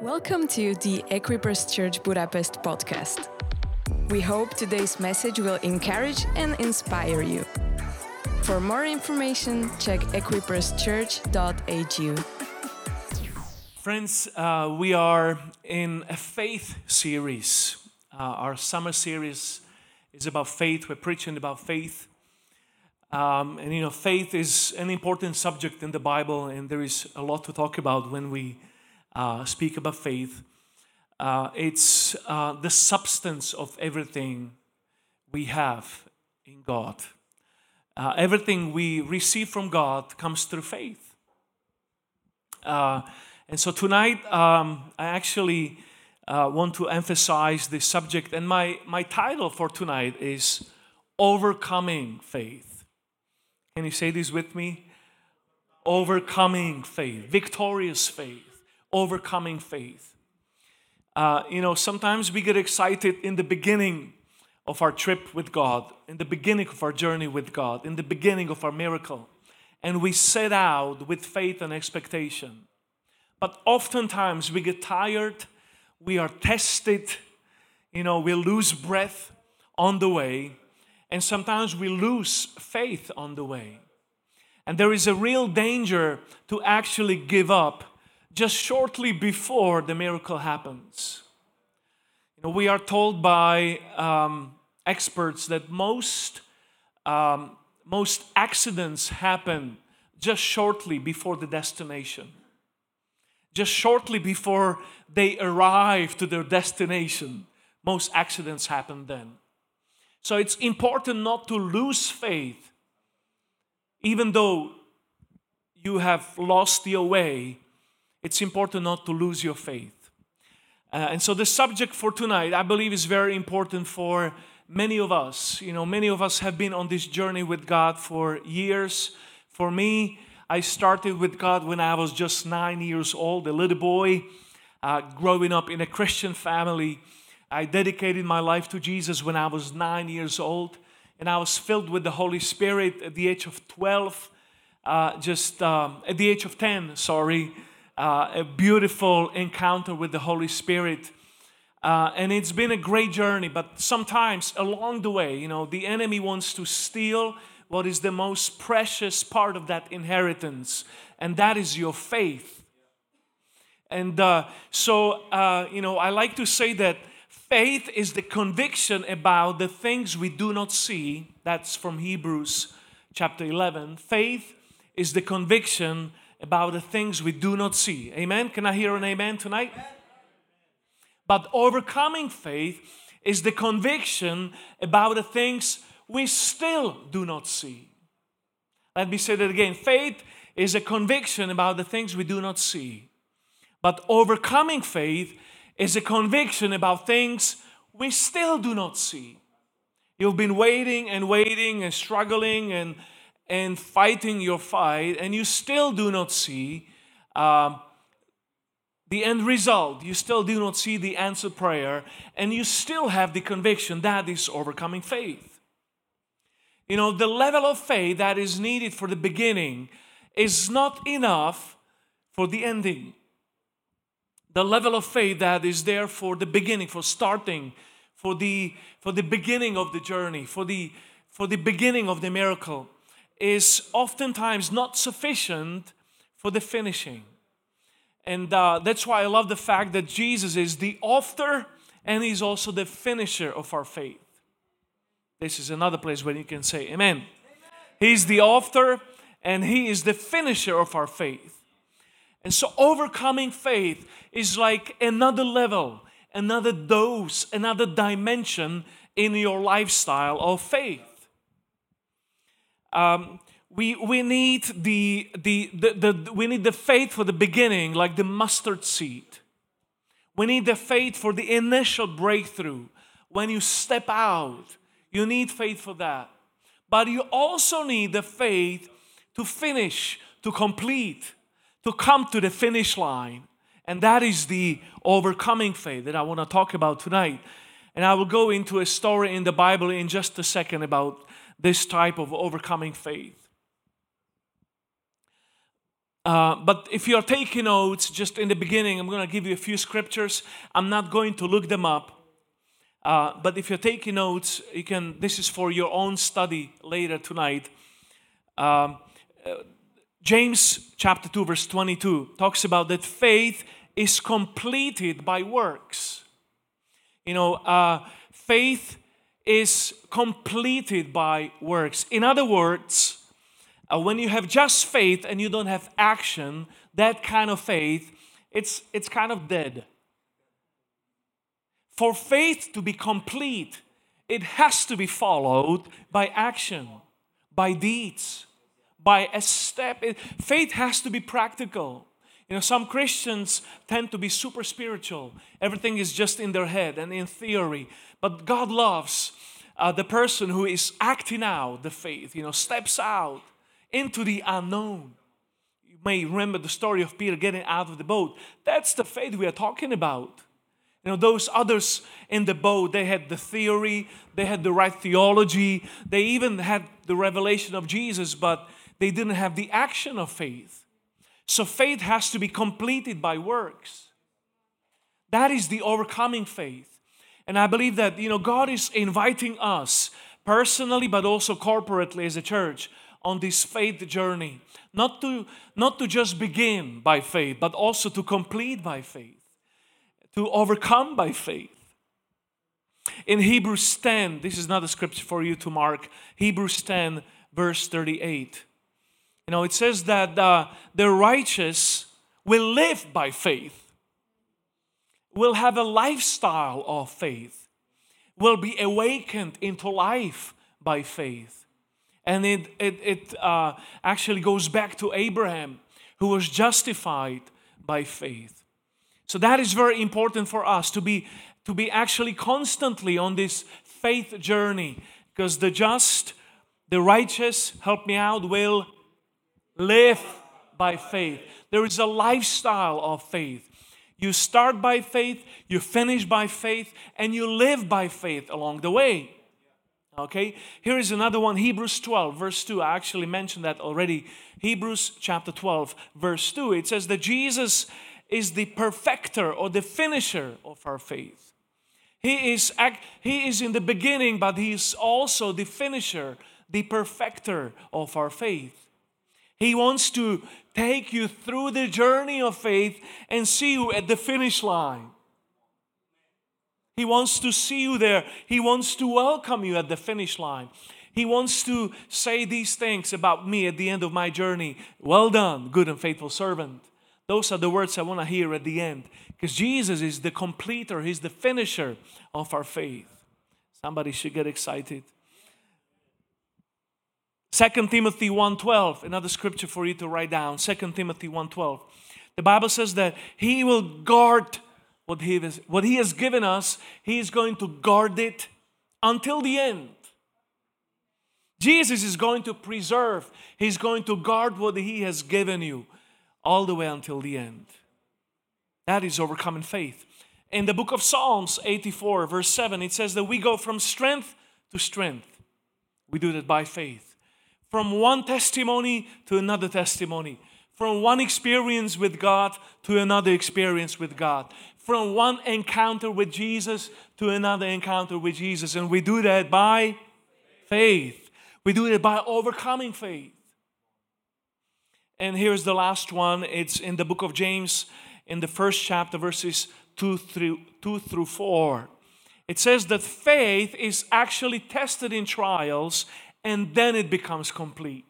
Welcome to the Equippers Church Budapest podcast. We hope today's message will encourage and inspire you. For more information, check equipperschurch.hu. Friends, uh, we are in a faith series. Uh, our summer series is about faith. We're preaching about faith. Um, and you know, faith is an important subject in the Bible, and there is a lot to talk about when we uh, speak about faith. Uh, it's uh, the substance of everything we have in God. Uh, everything we receive from God comes through faith. Uh, and so tonight, um, I actually uh, want to emphasize this subject, and my, my title for tonight is Overcoming Faith. Can you say this with me? Overcoming faith, victorious faith overcoming faith. Uh, you know, sometimes we get excited in the beginning of our trip with God, in the beginning of our journey with God, in the beginning of our miracle, and we set out with faith and expectation. But oftentimes we get tired, we are tested, you know, we lose breath on the way, and sometimes we lose faith on the way. And there is a real danger to actually give up just shortly before the miracle happens. You know, we are told by um, experts that most, um, most accidents happen just shortly before the destination. Just shortly before they arrive to their destination, most accidents happen then. So it's important not to lose faith, even though you have lost your way it's important not to lose your faith. Uh, and so the subject for tonight, I believe, is very important for many of us. You know, many of us have been on this journey with God for years. For me, I started with God when I was just nine years old, a little boy, uh, growing up in a Christian family. I dedicated my life to Jesus when I was nine years old, and I was filled with the Holy Spirit at the age of 12, uh, just um, at the age of 10, sorry uh, a beautiful encounter with the Holy Spirit. Uh, and it's been a great journey, but sometimes along the way, you know, the enemy wants to steal what is the most precious part of that inheritance, and that is your faith. And uh, so, uh, you know, I like to say that faith is the conviction about the things we do not see. That's from Hebrews chapter 11. Faith is the conviction about the things we do not see. Amen? Can I hear an amen tonight? But overcoming faith is the conviction about the things we still do not see. Let me say that again. Faith is a conviction about the things we do not see. But overcoming faith is a conviction about things we still do not see. You've been waiting and waiting and struggling and and fighting your fight, and you still do not see um, the end result. You still do not see the answered prayer, and you still have the conviction that is overcoming faith. You know, the level of faith that is needed for the beginning is not enough for the ending. The level of faith that is there for the beginning, for starting, for the for the beginning of the journey, for the for the beginning of the miracle is oftentimes not sufficient for the finishing. And uh, that's why I love the fact that Jesus is the author and He's also the finisher of our faith. This is another place where you can say, Amen. Amen. He's the author and He is the finisher of our faith. And so, overcoming faith is like another level, another dose, another dimension in your lifestyle of faith. Um, we, we need the, the, the, the, we need the faith for the beginning, like the mustard seed. We need the faith for the initial breakthrough. When you step out, you need faith for that. But you also need the faith to finish, to complete, to come to the finish line. And that is the overcoming faith that I want to talk about tonight. And I will go into a story in the Bible in just a second about this type of overcoming faith. Uh, but if you're taking notes, just in the beginning, I'm going to give you a few scriptures. I'm not going to look them up. Uh, but if you're taking notes, you can. This is for your own study later tonight. Um, uh, James chapter 2, verse 22 talks about that faith is completed by works. You know, uh, faith is completed by works. In other words, uh, when you have just faith and you don't have action, that kind of faith, it's, it's kind of dead. For faith to be complete, it has to be followed by action, by deeds, by a step. It, faith has to be practical. You know, some Christians tend to be super spiritual. Everything is just in their head and in theory. But God loves uh, the person who is acting out the faith, you know, steps out into the unknown. You may remember the story of Peter getting out of the boat. That's the faith we are talking about. You know, those others in the boat, they had the theory, they had the right theology, they even had the revelation of Jesus, but they didn't have the action of faith. So faith has to be completed by works. That is the overcoming faith. And I believe that, you know, God is inviting us personally, but also corporately as a church on this faith journey. Not to, not to just begin by faith, but also to complete by faith, to overcome by faith. In Hebrews 10, this is not a scripture for you to mark, Hebrews 10, verse 38. You know, it says that uh, the righteous will live by faith, will have a lifestyle of faith, will be awakened into life by faith. And it, it, it uh, actually goes back to Abraham, who was justified by faith. So that is very important for us to be, to be actually constantly on this faith journey because the just, the righteous, help me out, will live by faith. There is a lifestyle of faith. You start by faith, you finish by faith, and you live by faith along the way. Okay, here is another one Hebrews 12, verse 2. I actually mentioned that already. Hebrews chapter 12, verse 2. It says that Jesus is the perfecter or the finisher of our faith. He is, he is in the beginning, but He is also the finisher, the perfecter of our faith. He wants to take you through the journey of faith and see you at the finish line. He wants to see you there. He wants to welcome you at the finish line. He wants to say these things about me at the end of my journey. Well done, good and faithful servant. Those are the words I want to hear at the end. Because Jesus is the completer, He's the finisher of our faith. Somebody should get excited. 2 Timothy 1:12, another scripture for you to write down. 2 Timothy 1:12. The Bible says that he will guard what he, has, what he has given us, he is going to guard it until the end. Jesus is going to preserve, he's going to guard what he has given you all the way until the end. That is overcoming faith. In the book of Psalms 84, verse 7, it says that we go from strength to strength. We do that by faith from one testimony to another testimony, from one experience with God to another experience with God, from one encounter with Jesus to another encounter with Jesus. And we do that by faith. We do it by overcoming faith. And here's the last one it's in the book of James, in the first chapter, verses 2 through, 2 through 4. It says that faith is actually tested in trials and then it becomes complete.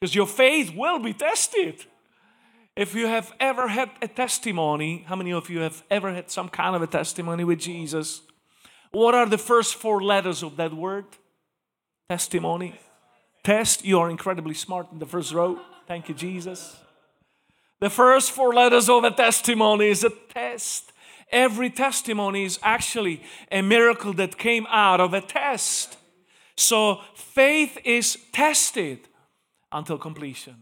Because your faith will be tested. If you have ever had a testimony, how many of you have ever had some kind of a testimony with Jesus? What are the first four letters of that word? Testimony. Test. You are incredibly smart in the first row. Thank you, Jesus. The first four letters of a testimony is a test. Every testimony is actually a miracle that came out of a test. So faith is tested until completion.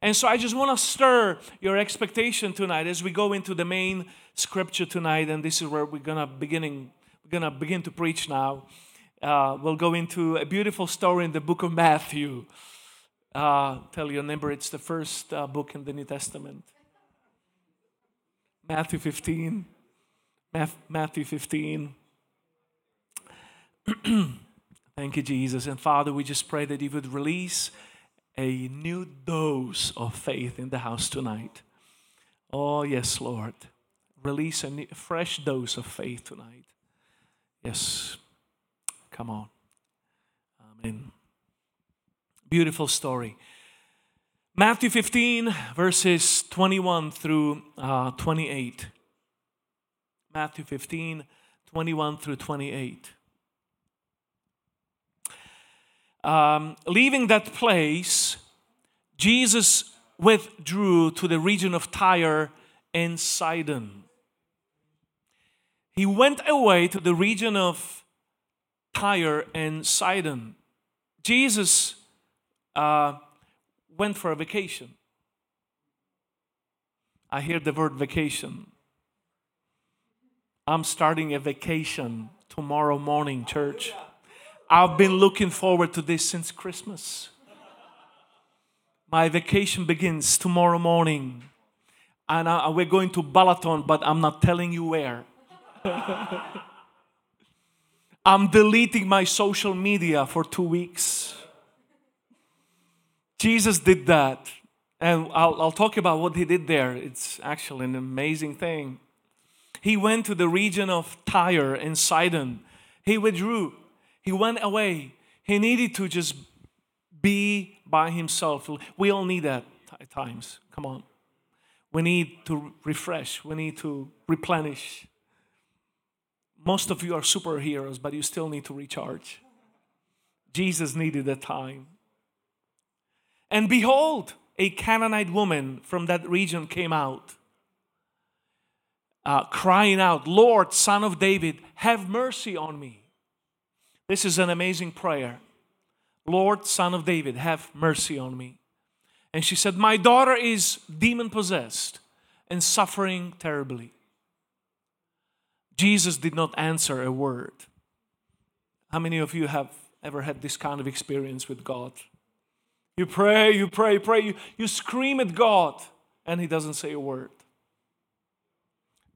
And so I just want to stir your expectation tonight as we go into the main scripture tonight, and this is where we're gonna beginning we're gonna begin to preach now. Uh, we'll go into a beautiful story in the book of Matthew. Uh, tell your neighbor it's the first uh, book in the New Testament. Matthew 15. Matthew 15. Thank you, Jesus. And Father, we just pray that you would release a new dose of faith in the house tonight. Oh, yes, Lord. Release a, new, fresh dose of faith tonight. Yes. Come on. Amen. Beautiful story. Matthew 15, verses 21 through uh, 28. Matthew 15, 21 through 28. Um, leaving that place, Jesus withdrew to the region of Tyre and Sidon. He went away to the region of Tyre and Sidon. Jesus uh, went for a vacation. I hear the word vacation. I'm starting a vacation tomorrow morning, church. I've been looking forward to this since Christmas. My vacation begins tomorrow morning. And I, we're going to Balaton, but I'm not telling you where. I'm deleting my social media for two weeks. Jesus did that. And I'll, I'll talk about what he did there. It's actually an amazing thing. He went to the region of Tyre and Sidon. He withdrew. He went away. He needed to just be by himself. We all need that at times. Come on. We need to refresh. We need to replenish. Most of you are superheroes, but you still need to recharge. Jesus needed that time. And behold, a Canaanite woman from that region came out uh, crying out, Lord, Son of David, have mercy on me. This is an amazing prayer. Lord, Son of David, have mercy on me. And she said, My daughter is demon possessed and suffering terribly. Jesus did not answer a word. How many of you have ever had this kind of experience with God? You pray, you pray, pray, you, you scream at God, and He doesn't say a word.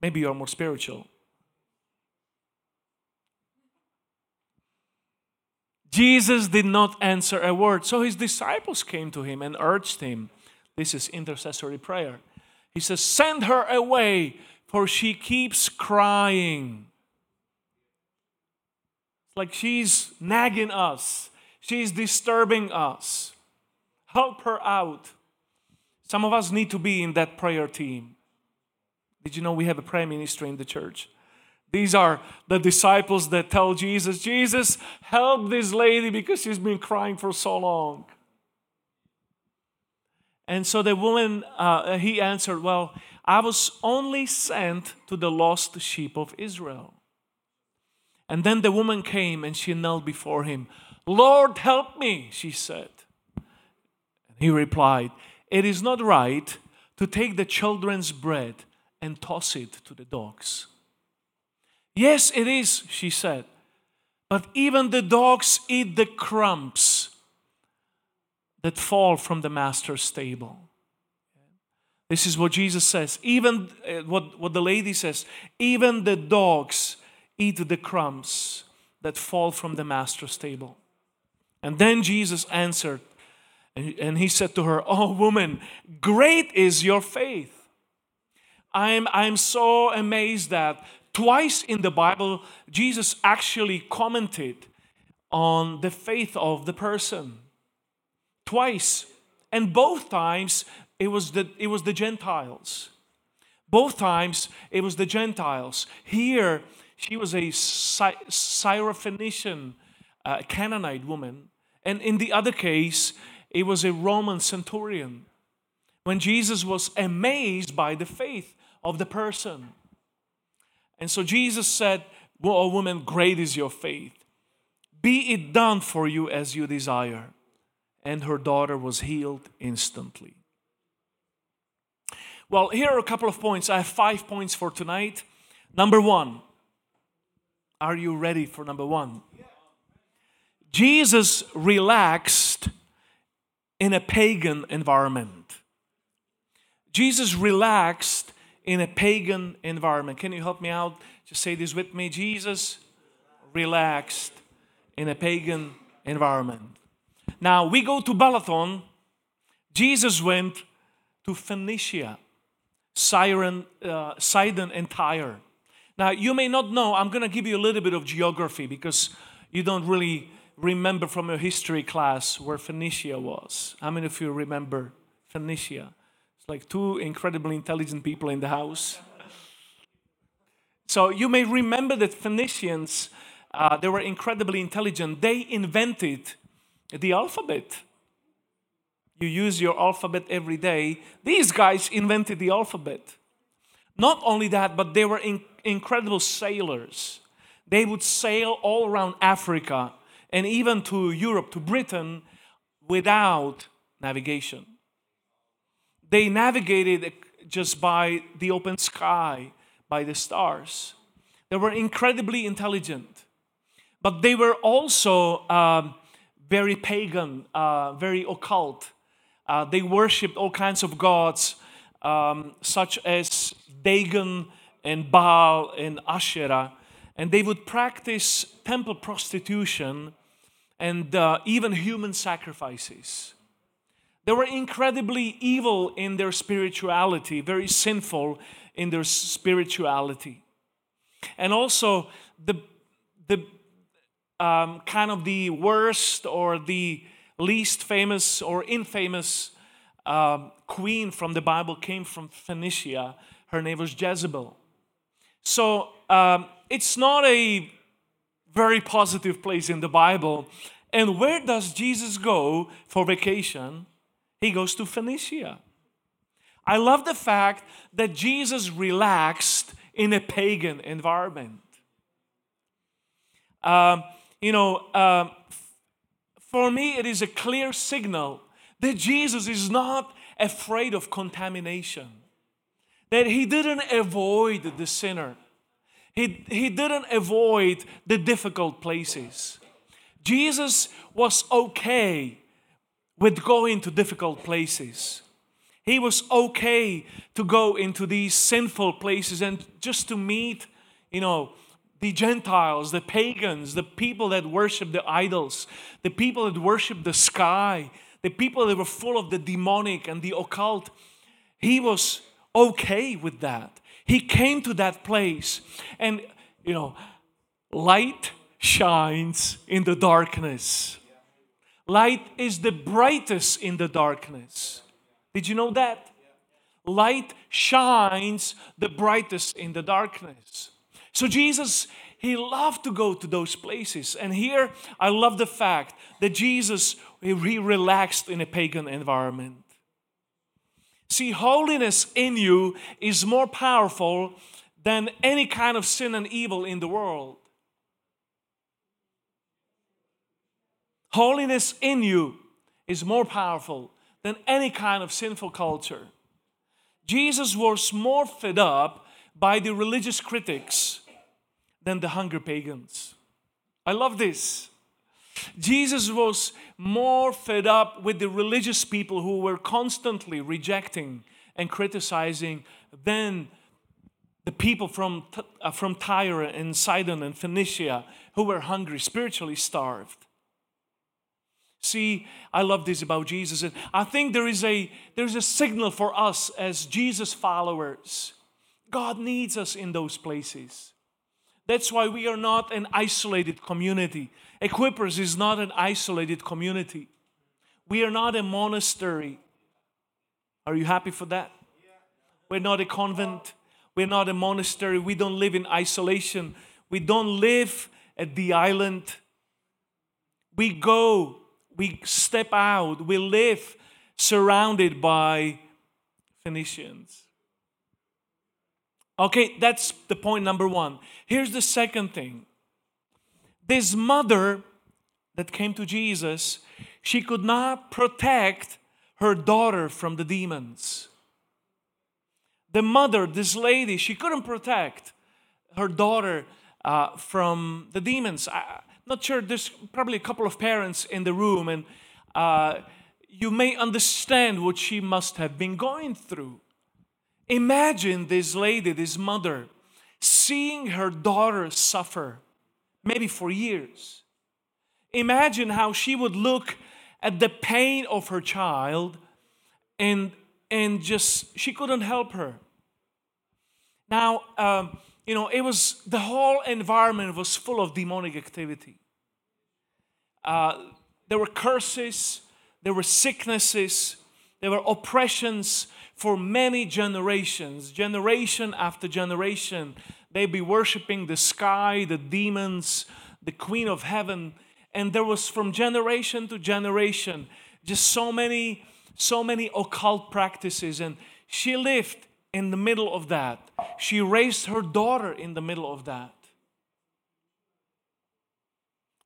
Maybe you're more spiritual. Jesus did not answer a word. So his disciples came to him and urged him. This is intercessory prayer. He says, Send her away, for she keeps crying. Like she's nagging us, she's disturbing us. Help her out. Some of us need to be in that prayer team. Did you know we have a prayer ministry in the church? These are the disciples that tell Jesus, Jesus, help this lady because she's been crying for so long. And so the woman, uh, he answered, Well, I was only sent to the lost sheep of Israel. And then the woman came and she knelt before him. Lord, help me, she said. And he replied, It is not right to take the children's bread and toss it to the dogs. Yes, it is, she said. But even the dogs eat the crumbs that fall from the master's table. This is what Jesus says. Even uh, what, what the lady says, even the dogs eat the crumbs that fall from the master's table. And then Jesus answered, and, and he said to her, Oh, woman, great is your faith I'm, I'm so amazed that twice in the Bible, Jesus actually commented on the faith of the person. Twice. And both times it was the, it was the Gentiles. Both times it was the Gentiles. Here, she was a Syrophoenician uh, Canaanite woman. And in the other case, it was a Roman centurion. When Jesus was amazed by the faith of the person. And so Jesus said, Well, woman, great is your faith. Be it done for you as you desire. And her daughter was healed instantly. Well, here are a couple of points. I have five points for tonight. Number one, are you ready for number one? Jesus relaxed in a pagan environment. Jesus relaxed in a pagan environment. Can you help me out? Just say this with me. Jesus relaxed in a pagan environment. Now we go to Balaton. Jesus went to Phoenicia, Sidon, uh, Sidon and Tyre. Now you may not know, I'm going to give you a little bit of geography because you don't really remember from your history class where Phoenicia was. How many of you remember Phoenicia? Like two incredibly intelligent people in the house. So you may remember that Phoenicians, uh, they were incredibly intelligent. They invented the alphabet. You use your alphabet every day. These guys invented the alphabet. Not only that, but they were in, incredible sailors. They would sail all around Africa and even to Europe, to Britain, without navigation. They navigated just by the open sky, by the stars. They were incredibly intelligent, but they were also um, very pagan, uh, very occult. Uh, they worshipped all kinds of gods, um, such as Dagon and Baal and Asherah, and they would practice temple prostitution and uh, even human sacrifices. They were incredibly evil in their spirituality, very sinful in their spirituality. And also, the, the um, kind of the worst or the least famous or infamous uh, queen from the Bible came from Phoenicia. Her name was Jezebel. So um, it's not a very positive place in the Bible. And where does Jesus go for vacation? He goes to Phoenicia. I love the fact that Jesus relaxed in a pagan environment. Um, you know, um, for me, it is a clear signal that Jesus is not afraid of contamination, that he didn't avoid the sinner, he, he didn't avoid the difficult places. Jesus was okay with going to difficult places. He was okay to go into these sinful places and just to meet, you know, the Gentiles, the pagans, the people that worship the idols, the people that worship the sky, the people that were full of the demonic and the occult. He was okay with that. He came to that place and, you know, light shines in the darkness. Light is the brightest in the darkness. Did you know that? Light shines the brightest in the darkness. So Jesus, he loved to go to those places. And here I love the fact that Jesus, he relaxed in a pagan environment. See, holiness in you is more powerful than any kind of sin and evil in the world. Holiness in you is more powerful than any kind of sinful culture. Jesus was more fed up by the religious critics than the hungry pagans. I love this. Jesus was more fed up with the religious people who were constantly rejecting and criticizing than the people from, uh, from Tyre and Sidon and Phoenicia who were hungry, spiritually starved. See, I love this about Jesus. And I think there is a there's a signal for us as Jesus followers. God needs us in those places. That's why we are not an isolated community. Equippers is not an isolated community. We are not a monastery. Are you happy for that? We're not a convent. We're not a monastery. We don't live in isolation. We don't live at the island. We go we step out, we live surrounded by Phoenicians. Okay, that's the point number one. Here's the second thing this mother that came to Jesus, she could not protect her daughter from the demons. The mother, this lady, she couldn't protect her daughter uh, from the demons. I, not sure, there's probably a couple of parents in the room, and uh, you may understand what she must have been going through. Imagine this lady, this mother, seeing her daughter suffer, maybe for years. Imagine how she would look at the pain of her child and and just she couldn't help her now um, you know it was the whole environment was full of demonic activity. Uh, there were curses there were sicknesses there were oppressions for many generations. Generation after generation they'd be worshiping the sky the demons the queen of heaven. And there was from generation to generation just so many so many occult practices. And she lived in the middle of that she raised her daughter in the middle of that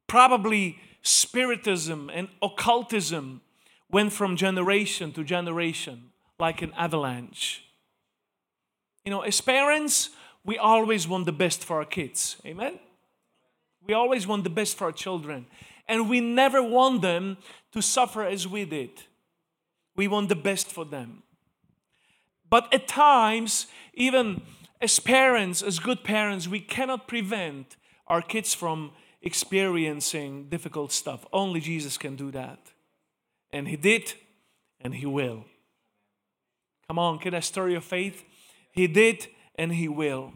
probably spiritism and occultism went from generation to generation like an avalanche you know as parents we always want the best for our kids amen we always want the best for our children. And we never want them to suffer as we did. We want the best for them. But at times, even as parents, as good parents, we cannot prevent our kids from experiencing difficult stuff. Only Jesus can do that. And He did, and He will. Come on, can I stir your faith? He did, and He will.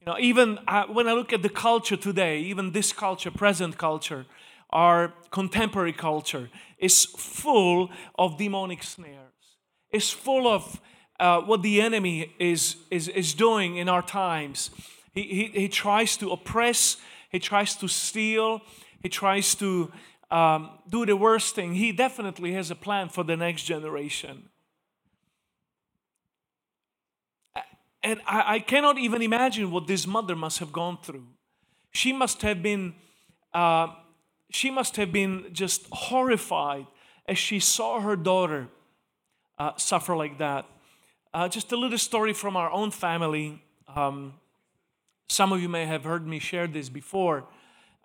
You know, even uh, when I look at the culture today, even this culture, present culture, our contemporary culture, is full of demonic snares. It's full of uh, what the enemy is, is, is doing in our times. He, he, he tries to oppress, he tries to steal, he tries to um, do the worst thing. He definitely has a plan for the next generation. And I, I, cannot even imagine what this mother must have gone through. She must have been, uh, she must have been just horrified as she saw her daughter uh, suffer like that. Uh, just a little story from our own family. Um, some of you may have heard me share this before.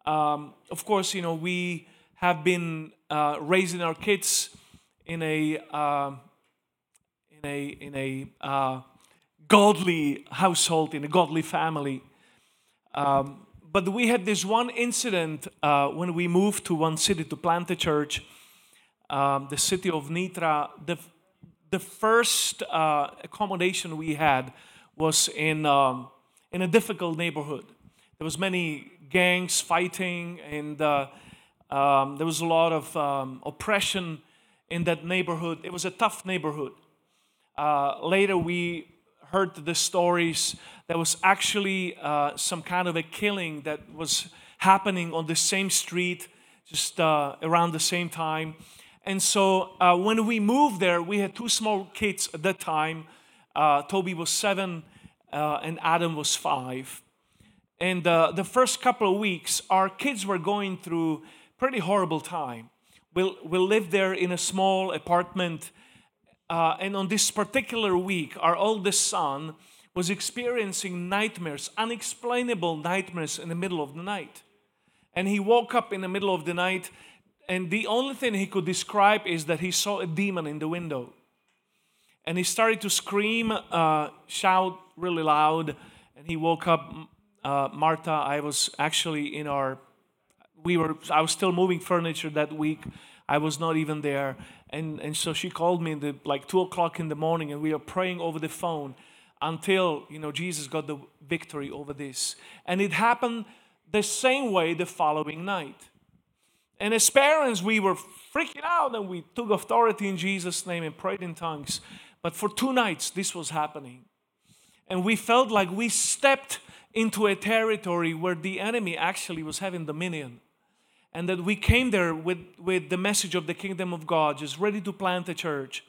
Um, of course, you know we have been uh, raising our kids in a uh, in a in a uh, godly household, in a godly family. Um, but we had this one incident uh, when we moved to one city to plant a church, um, the city of Nitra. The, the first uh, accommodation we had was in, um, in a difficult neighborhood. There was many gangs fighting, and uh, um, there was a lot of um, oppression in that neighborhood. It was a tough neighborhood. Uh, later, we heard the stories, there was actually uh, some kind of a killing that was happening on the same street just uh, around the same time. And so uh, when we moved there, we had two small kids at that time. Uh, Toby was seven uh, and Adam was five. And uh, the first couple of weeks, our kids were going through pretty horrible time. We, we lived there in a small apartment uh, and on this particular week, our oldest son was experiencing nightmares, unexplainable nightmares in the middle of the night. And he woke up in the middle of the night, and the only thing he could describe is that he saw a demon in the window. And he started to scream, uh, shout really loud, and he woke up. Uh, Martha, I was actually in our, we were, I was still moving furniture that week. I was not even there. And, and so she called me the, like two o'clock in the morning, and we are praying over the phone until you know Jesus got the victory over this. And it happened the same way the following night. And as parents, we were freaking out and we took authority in Jesus' name and prayed in tongues. But for two nights, this was happening. And we felt like we stepped into a territory where the enemy actually was having dominion and that we came there with, with the message of the kingdom of God, just ready to plant a church.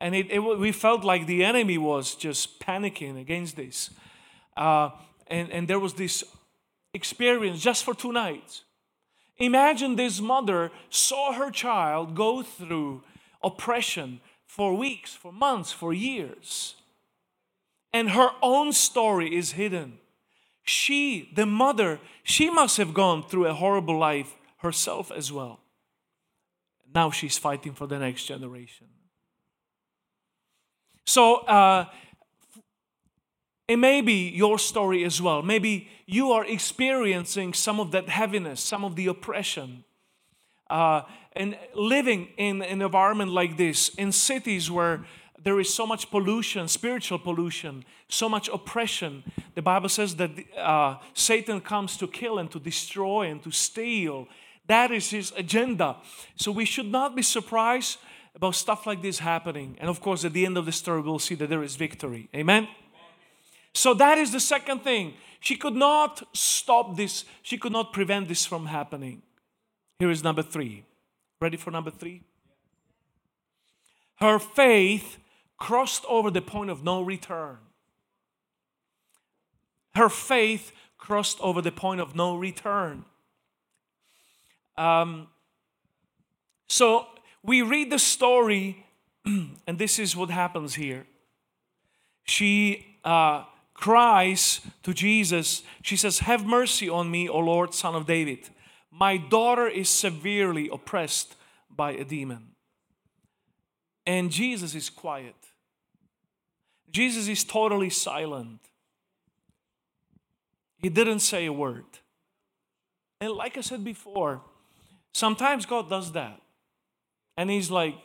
And it, it we felt like the enemy was just panicking against this. Uh, and, and there was this experience just for two nights. Imagine this mother saw her child go through oppression for weeks, for months, for years. And her own story is hidden. She, the mother, she must have gone through a horrible life herself as well. Now she's fighting for the next generation. So, uh, it may be your story as well. Maybe you are experiencing some of that heaviness, some of the oppression. Uh, and living in an environment like this, in cities where there is so much pollution, spiritual pollution, so much oppression. The Bible says that uh, Satan comes to kill and to destroy and to steal. That is his agenda. So we should not be surprised about stuff like this happening. And of course, at the end of the story, we'll see that there is victory. Amen? So that is the second thing. She could not stop this, she could not prevent this from happening. Here is number three. Ready for number three? Her faith crossed over the point of no return. Her faith crossed over the point of no return. Um, so we read the story, and this is what happens here. She uh, cries to Jesus. She says, Have mercy on me, O Lord, son of David. My daughter is severely oppressed by a demon. And Jesus is quiet. Jesus is totally silent. He didn't say a word. And like I said before, sometimes God does that. And He's like,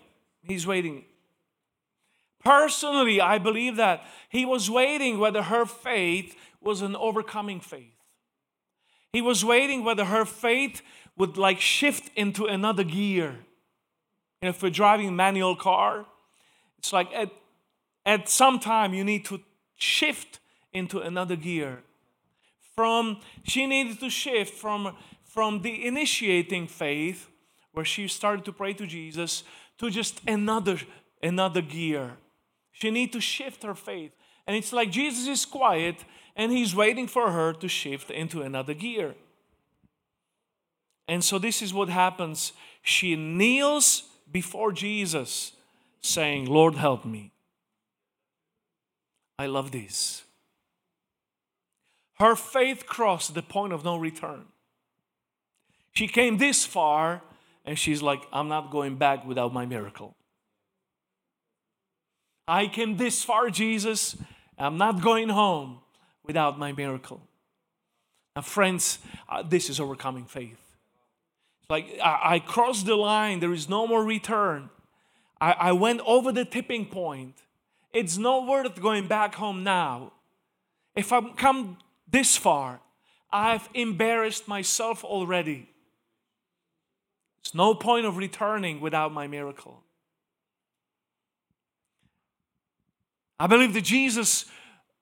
He's waiting. Personally, I believe that He was waiting whether her faith was an overcoming faith. He was waiting whether her faith would like shift into another gear. You know, if we're driving a manual car, it's like at, at some time you need to shift into another gear. From she needed to shift from, from the initiating faith, where she started to pray to Jesus, to just another another gear. She needed to shift her faith. And it's like Jesus is quiet and he's waiting for her to shift into another gear. And so this is what happens. She kneels before Jesus, saying, Lord, help me. I love this. Her faith crossed the point of no return. She came this far and she's like, I'm not going back without my miracle. I came this far, Jesus. I'm not going home without my miracle. Now, friends, uh, this is overcoming faith. Like, I, I, crossed the line, there is no more return. I, I went over the tipping point. It's no worth going back home now. If I've come this far, I've embarrassed myself already. It's no point of returning without my miracle. I believe that Jesus,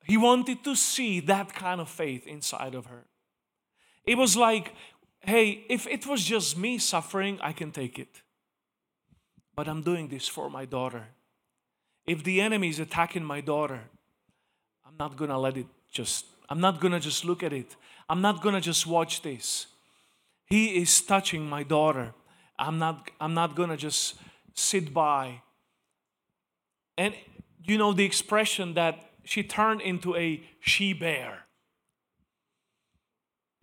he wanted to see that kind of faith inside of her. It was like, hey, if it was just me suffering, I can take it. But I'm doing this for my daughter. If the enemy is attacking my daughter, I'm not gonna let it just, I'm not gonna just look at it. I'm not gonna just watch this. He is touching my daughter. I'm not, I'm not gonna just sit by. And you know the expression that she turned into a she bear.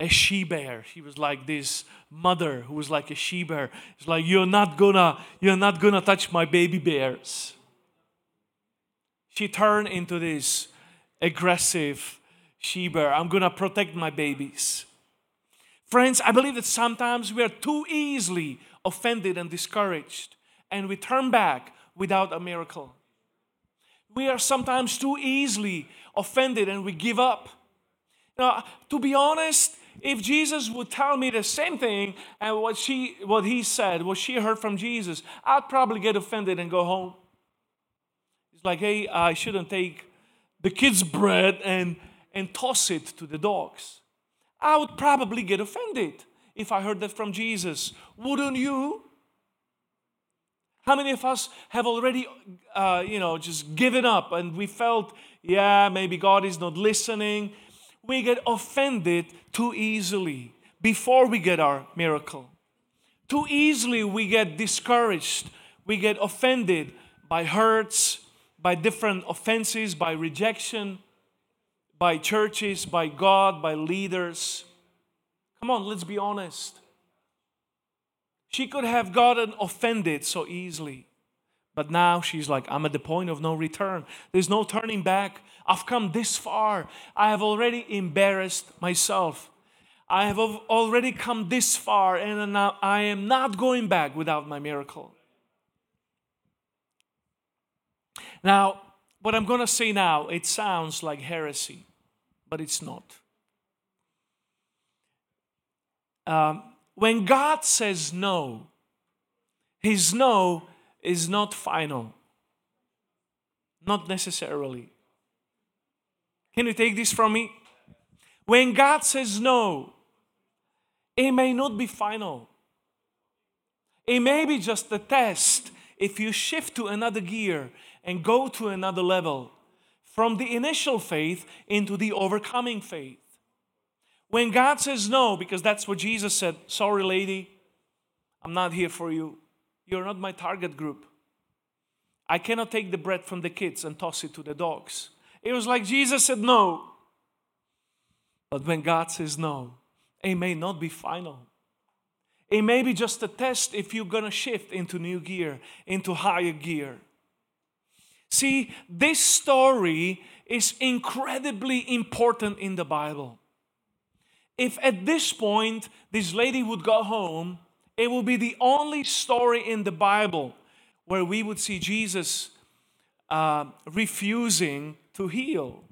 A she bear. She was like this mother who was like a she bear. It's like you're not gonna, you're not gonna touch my baby bears. She turned into this aggressive she bear. I'm gonna protect my babies. Friends, I believe that sometimes we are too easily offended and discouraged, and we turn back without a miracle. We are sometimes too easily offended and we give up. Now, to be honest, if Jesus would tell me the same thing and what she what he said, what she heard from Jesus, I'd probably get offended and go home. It's like, hey, I shouldn't take the kids' bread and and toss it to the dogs. I would probably get offended if I heard that from Jesus. Wouldn't you? How many of us have already, uh, you know, just given up and we felt, yeah, maybe God is not listening? We get offended too easily before we get our miracle. Too easily we get discouraged. We get offended by hurts, by different offenses, by rejection, by churches, by God, by leaders. Come on, let's be honest. She could have gotten offended so easily. But now she's like, I'm at the point of no return. There's no turning back. I've come this far. I have already embarrassed myself. I have already come this far, and now I am not going back without my miracle. Now, what I'm going to say now, it sounds like heresy, but it's not. Um, when God says no, his no is not final. Not necessarily. Can you take this from me? When God says no, it may not be final. It may be just a test if you shift to another gear and go to another level from the initial faith into the overcoming faith. When God says no, because that's what Jesus said, sorry, lady, I'm not here for you. You're not my target group. I cannot take the bread from the kids and toss it to the dogs. It was like Jesus said no. But when God says no, it may not be final. It may be just a test if you're going to shift into new gear, into higher gear. See, this story is incredibly important in the Bible. If at this point this lady would go home, it would be the only story in the Bible where we would see Jesus uh, refusing to heal.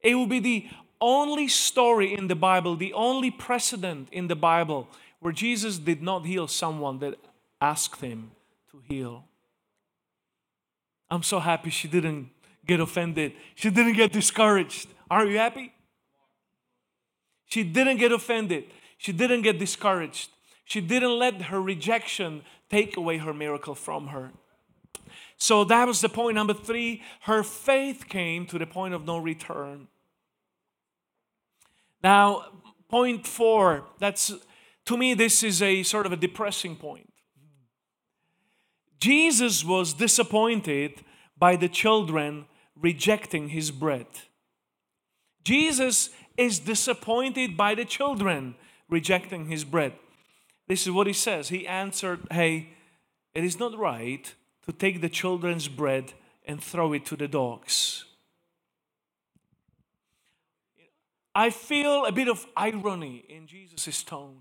It would be the only story in the Bible, the only precedent in the Bible where Jesus did not heal someone that asked him to heal. I'm so happy she didn't get offended. She didn't get discouraged. Are you happy? She didn't get offended. She didn't get discouraged. She didn't let her rejection take away her miracle from her. So that was the point number three. Her faith came to the point of no return. Now, point four, that's to me, this is a sort of a depressing point. Jesus was disappointed by the children rejecting his bread. Jesus is disappointed by the children rejecting his bread. This is what he says. He answered, Hey, it is not right to take the children's bread and throw it to the dogs. I feel a bit of irony in Jesus' tone.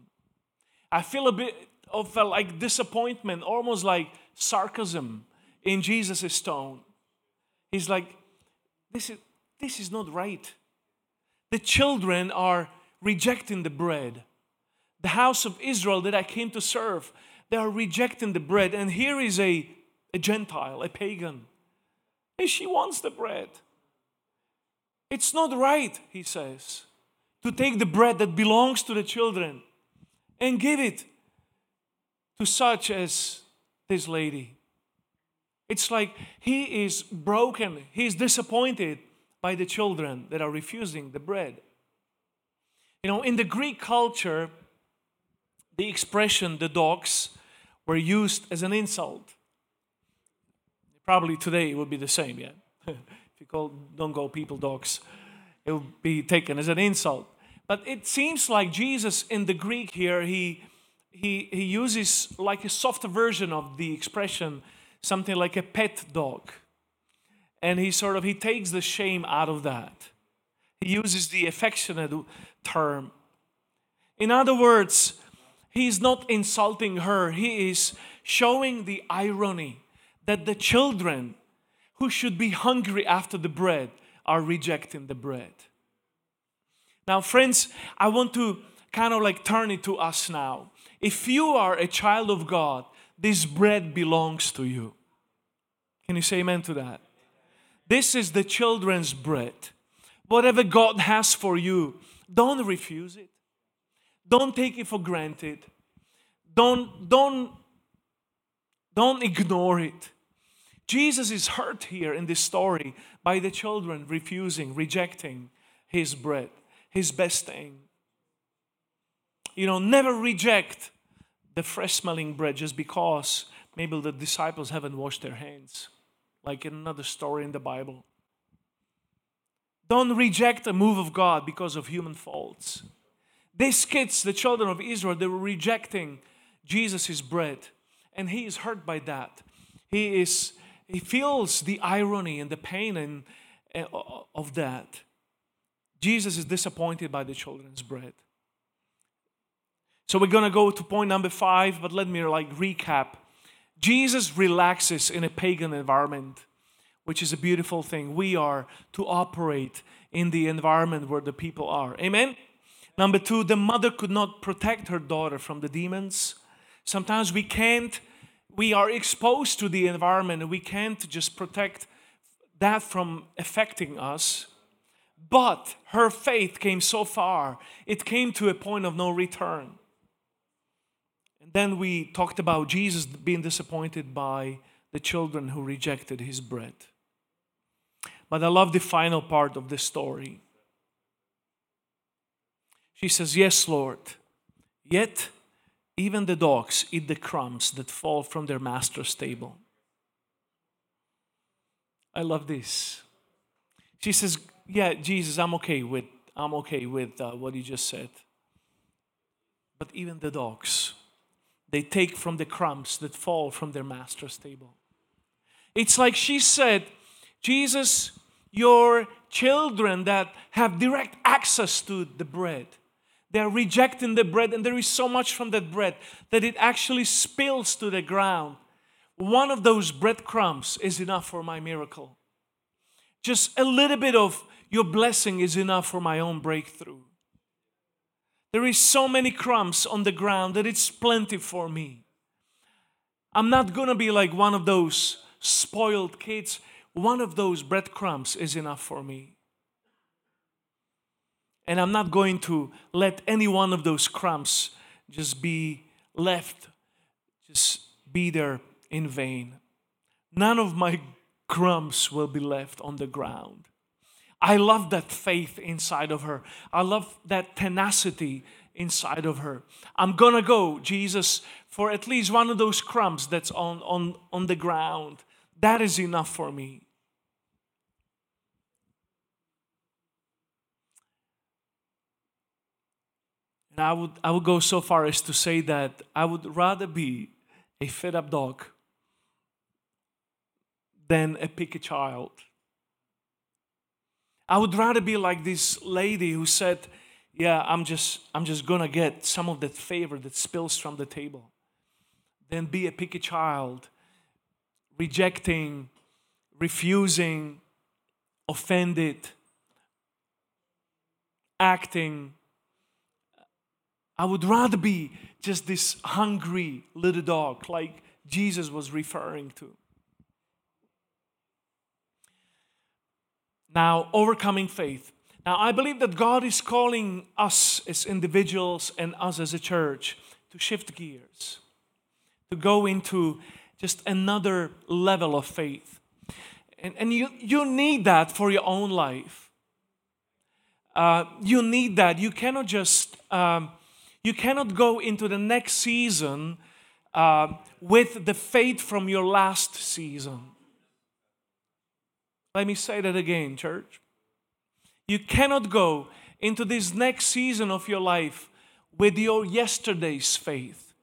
I feel a bit of uh, like disappointment, almost like sarcasm in Jesus' tone. He's like, this is, this is not right. The children are rejecting the bread. The house of Israel that I came to serve, they are rejecting the bread. And here is a, a Gentile, a pagan. And she wants the bread. It's not right, he says, to take the bread that belongs to the children and give it to such as this lady. It's like he is broken, he's disappointed by the children that are refusing the bread. You know, in the Greek culture, the expression the dogs were used as an insult. Probably today it would be the same, yeah. if you call don't go people dogs, it would be taken as an insult. But it seems like Jesus in the Greek here, he he, he uses like a softer version of the expression, something like a pet dog. And he sort of he takes the shame out of that. He uses the affectionate term. In other words, he's not insulting her, he is showing the irony that the children who should be hungry after the bread are rejecting the bread. Now, friends, I want to kind of like turn it to us now. If you are a child of God, this bread belongs to you. Can you say amen to that? This is the children's bread. Whatever God has for you, don't refuse it. Don't take it for granted. Don't, don't, don't ignore it. Jesus is hurt here in this story by the children refusing, rejecting his bread, his best thing. You know, never reject the fresh smelling bread just because maybe the disciples haven't washed their hands, like in another story in the Bible. Don't reject a move of God because of human faults. These kids, the children of Israel, they were rejecting Jesus bread, and he is hurt by that. He is he feels the irony and the pain and, and eh, of that. Jesus is disappointed by the children's bread. So we're going to go to point number 5, but let me like recap. Jesus relaxes in a pagan environment, which is a beautiful thing. We are to operate in the environment where the people are. Amen. Number 2, the mother could not protect her daughter from the demons. Sometimes we can't we are exposed to the environment and we can't just protect that from affecting us. But her faith came so far, it came to a point of no return. Then we talked about Jesus being disappointed by the children who rejected his bread. But I love the final part of the story. She says, Yes, Lord, yet even the dogs eat the crumbs that fall from their master's table. I love this. She says, "Yeah, Jesus, I'm okay with I'm okay with uh, what you just said. But even the dogs, they take from the crumbs that fall from their master's table. It's like she said, Jesus, your children that have direct access to the bread, they're rejecting the bread, and there is so much from that bread that it actually spills to the ground. One of those breadcrumbs is enough for my miracle. Just a little bit of your blessing is enough for my own breakthrough. There is so many crumbs on the ground that it's plenty for me. I'm not going to be like one of those spoiled kids. One of those breadcrumbs is enough for me. And I'm not going to let any one of those crumbs just be left, just be there in vain. None of my crumbs will be left on the ground. I love that faith inside of her. I love that tenacity inside of her. I'm gonna go, Jesus, for at least one of those crumbs that's on, on, on the ground. That is enough for me. And I would, I would go so far as to say that I would rather be a fed up dog than a picky child. I would rather be like this lady who said, Yeah, I'm just, I'm just gonna get some of that favor that spills from the table, than be a picky child, rejecting, refusing, offended, acting I would rather be just this hungry little dog like Jesus was referring to. Now, overcoming faith. Now, I believe that God is calling us as individuals and us as a church to shift gears, to go into just another level of faith. And, and you, you need that for your own life. Uh, you need that. You cannot just. Um, you cannot go into the next season uh, with the faith from your last season. Let me say that again, church. You cannot go into this next season of your life with your yesterday's faith.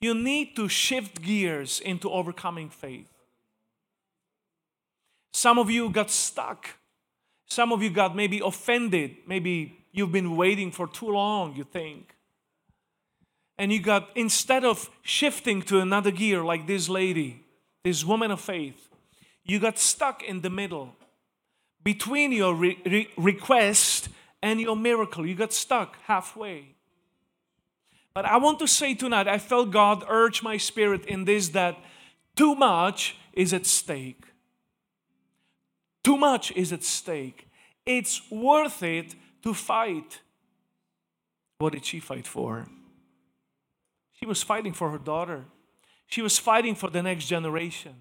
You need to shift gears into overcoming faith. Some of you got stuck. Some of you got maybe offended. Maybe you've been waiting for too long, you think and you got instead of shifting to another gear like this lady this woman of faith you got stuck in the middle between your re- re- request and your miracle you got stuck halfway but i want to say tonight i felt god urge my spirit in this that too much is at stake too much is at stake it's worth it to fight what did she fight for she was fighting for her daughter. She was fighting for the next generation.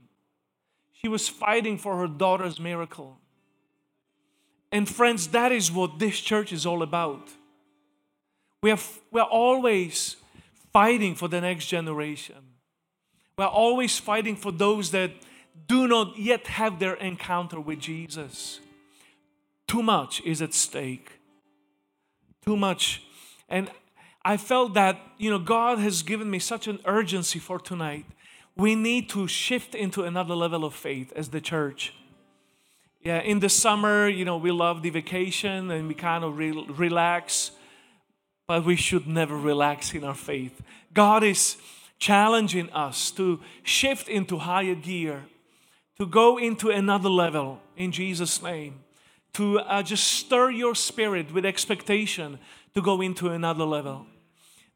She was fighting for her daughter's miracle. And friends, that is what this church is all about. We are, we are always fighting for the next generation. We are always fighting for those that do not yet have their encounter with Jesus. Too much is at stake. Too much. And I felt that, you know, God has given me such an urgency for tonight. We need to shift into another level of faith as the church. Yeah, in the summer, you know, we love the vacation and we kind of re- relax, but we should never relax in our faith. God is challenging us to shift into higher gear, to go into another level in Jesus' name, to uh, just stir your spirit with expectation to go into another level.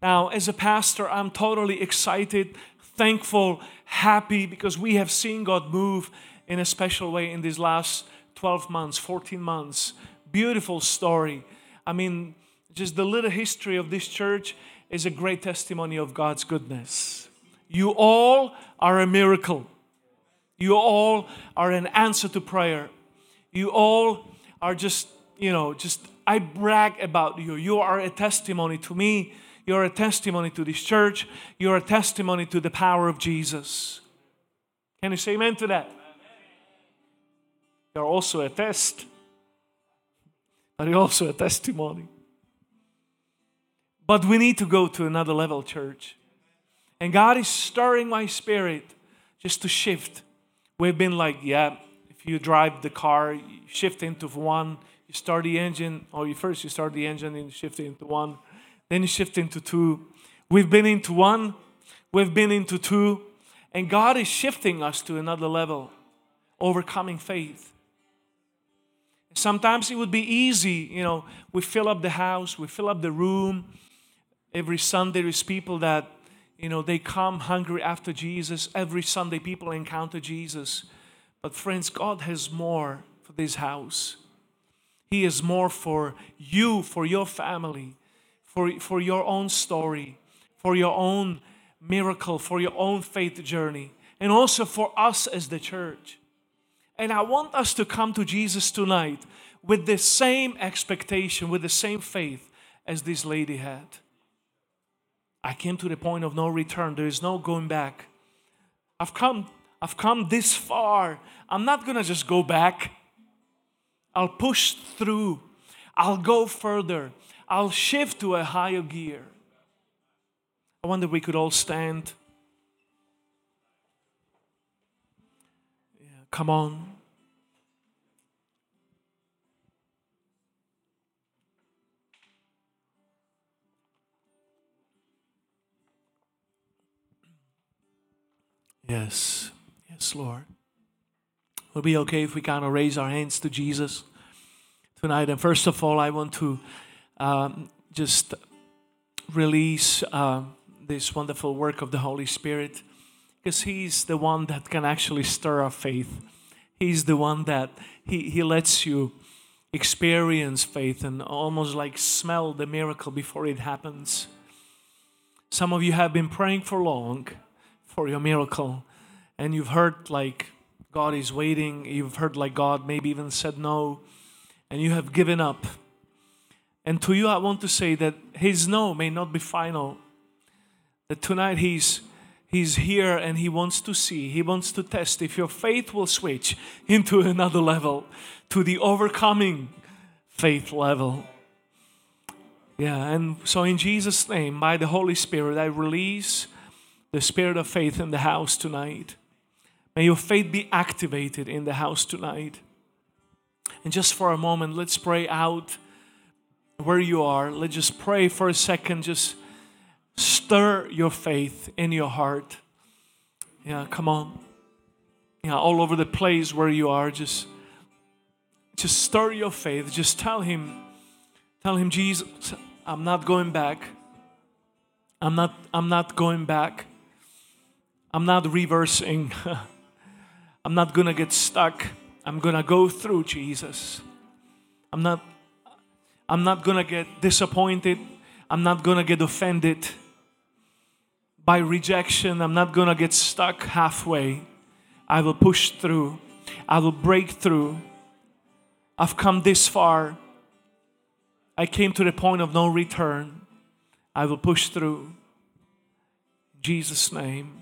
Now, as a pastor, I'm totally excited, thankful, happy because we have seen God move in a special way in these last 12 months, 14 months. Beautiful story. I mean, just the little history of this church is a great testimony of God's goodness. You all are a miracle. You all are an answer to prayer. You all are just, you know, just, I brag about you. You are a testimony to me. You're a testimony to this church. You're a testimony to the power of Jesus. Can you say amen to that? You're also a test, but you're also a testimony. But we need to go to another level, church. And God is stirring my spirit just to shift. We've been like, yeah, if you drive the car, you shift into one, you start the engine, or you first you start the engine and shift into one, then you shift into two. We've been into one, we've been into two, and God is shifting us to another level, overcoming faith. Sometimes it would be easy, you know, we fill up the house, we fill up the room, Every Sunday, there's people that, you know, they come hungry after Jesus. Every Sunday, people encounter Jesus. But, friends, God has more for this house. He has more for you, for your family, for, for your own story, for your own miracle, for your own faith journey, and also for us as the church. And I want us to come to Jesus tonight with the same expectation, with the same faith as this lady had. I came to the point of no return. There is no going back. I've come, I've come this far. I'm not gonna just go back. I'll push through. I'll go further. I'll shift to a higher gear. I wonder if we could all stand. Yeah, come on. Yes, yes, Lord. Would be okay if we kind of raise our hands to Jesus tonight. And first of all, I want to um, just release uh, this wonderful work of the Holy Spirit because He's the one that can actually stir our faith. He's the one that He, he lets you experience faith and almost like smell the miracle before it happens. Some of you have been praying for long for your miracle. And you've heard like God is waiting, you've heard like God maybe even said no, and you have given up. And to you, I want to say that His no may not be final. That tonight He's He's here and He wants to see, He wants to test if your faith will switch into another level, to the overcoming faith level. Yeah, and so in Jesus' name, by the Holy Spirit, I release the spirit of faith in the house tonight. May your faith be activated in the house tonight. And just for a moment, let's pray out where you are. Let's just pray for a second. Just stir your faith in your heart. Yeah, come on. Yeah, all over the place where you are, just just stir your faith. Just tell him, tell him, Jesus, I'm not going back. I'm not, I'm not going back. I'm not reversing. I'm not gonna get stuck. I'm gonna go through Jesus. I'm not I'm not gonna get disappointed. I'm not gonna get offended by rejection. I'm not gonna get stuck halfway. I will push through. I will break through. I've come this far. I came to the point of no return. I will push through. In Jesus' name.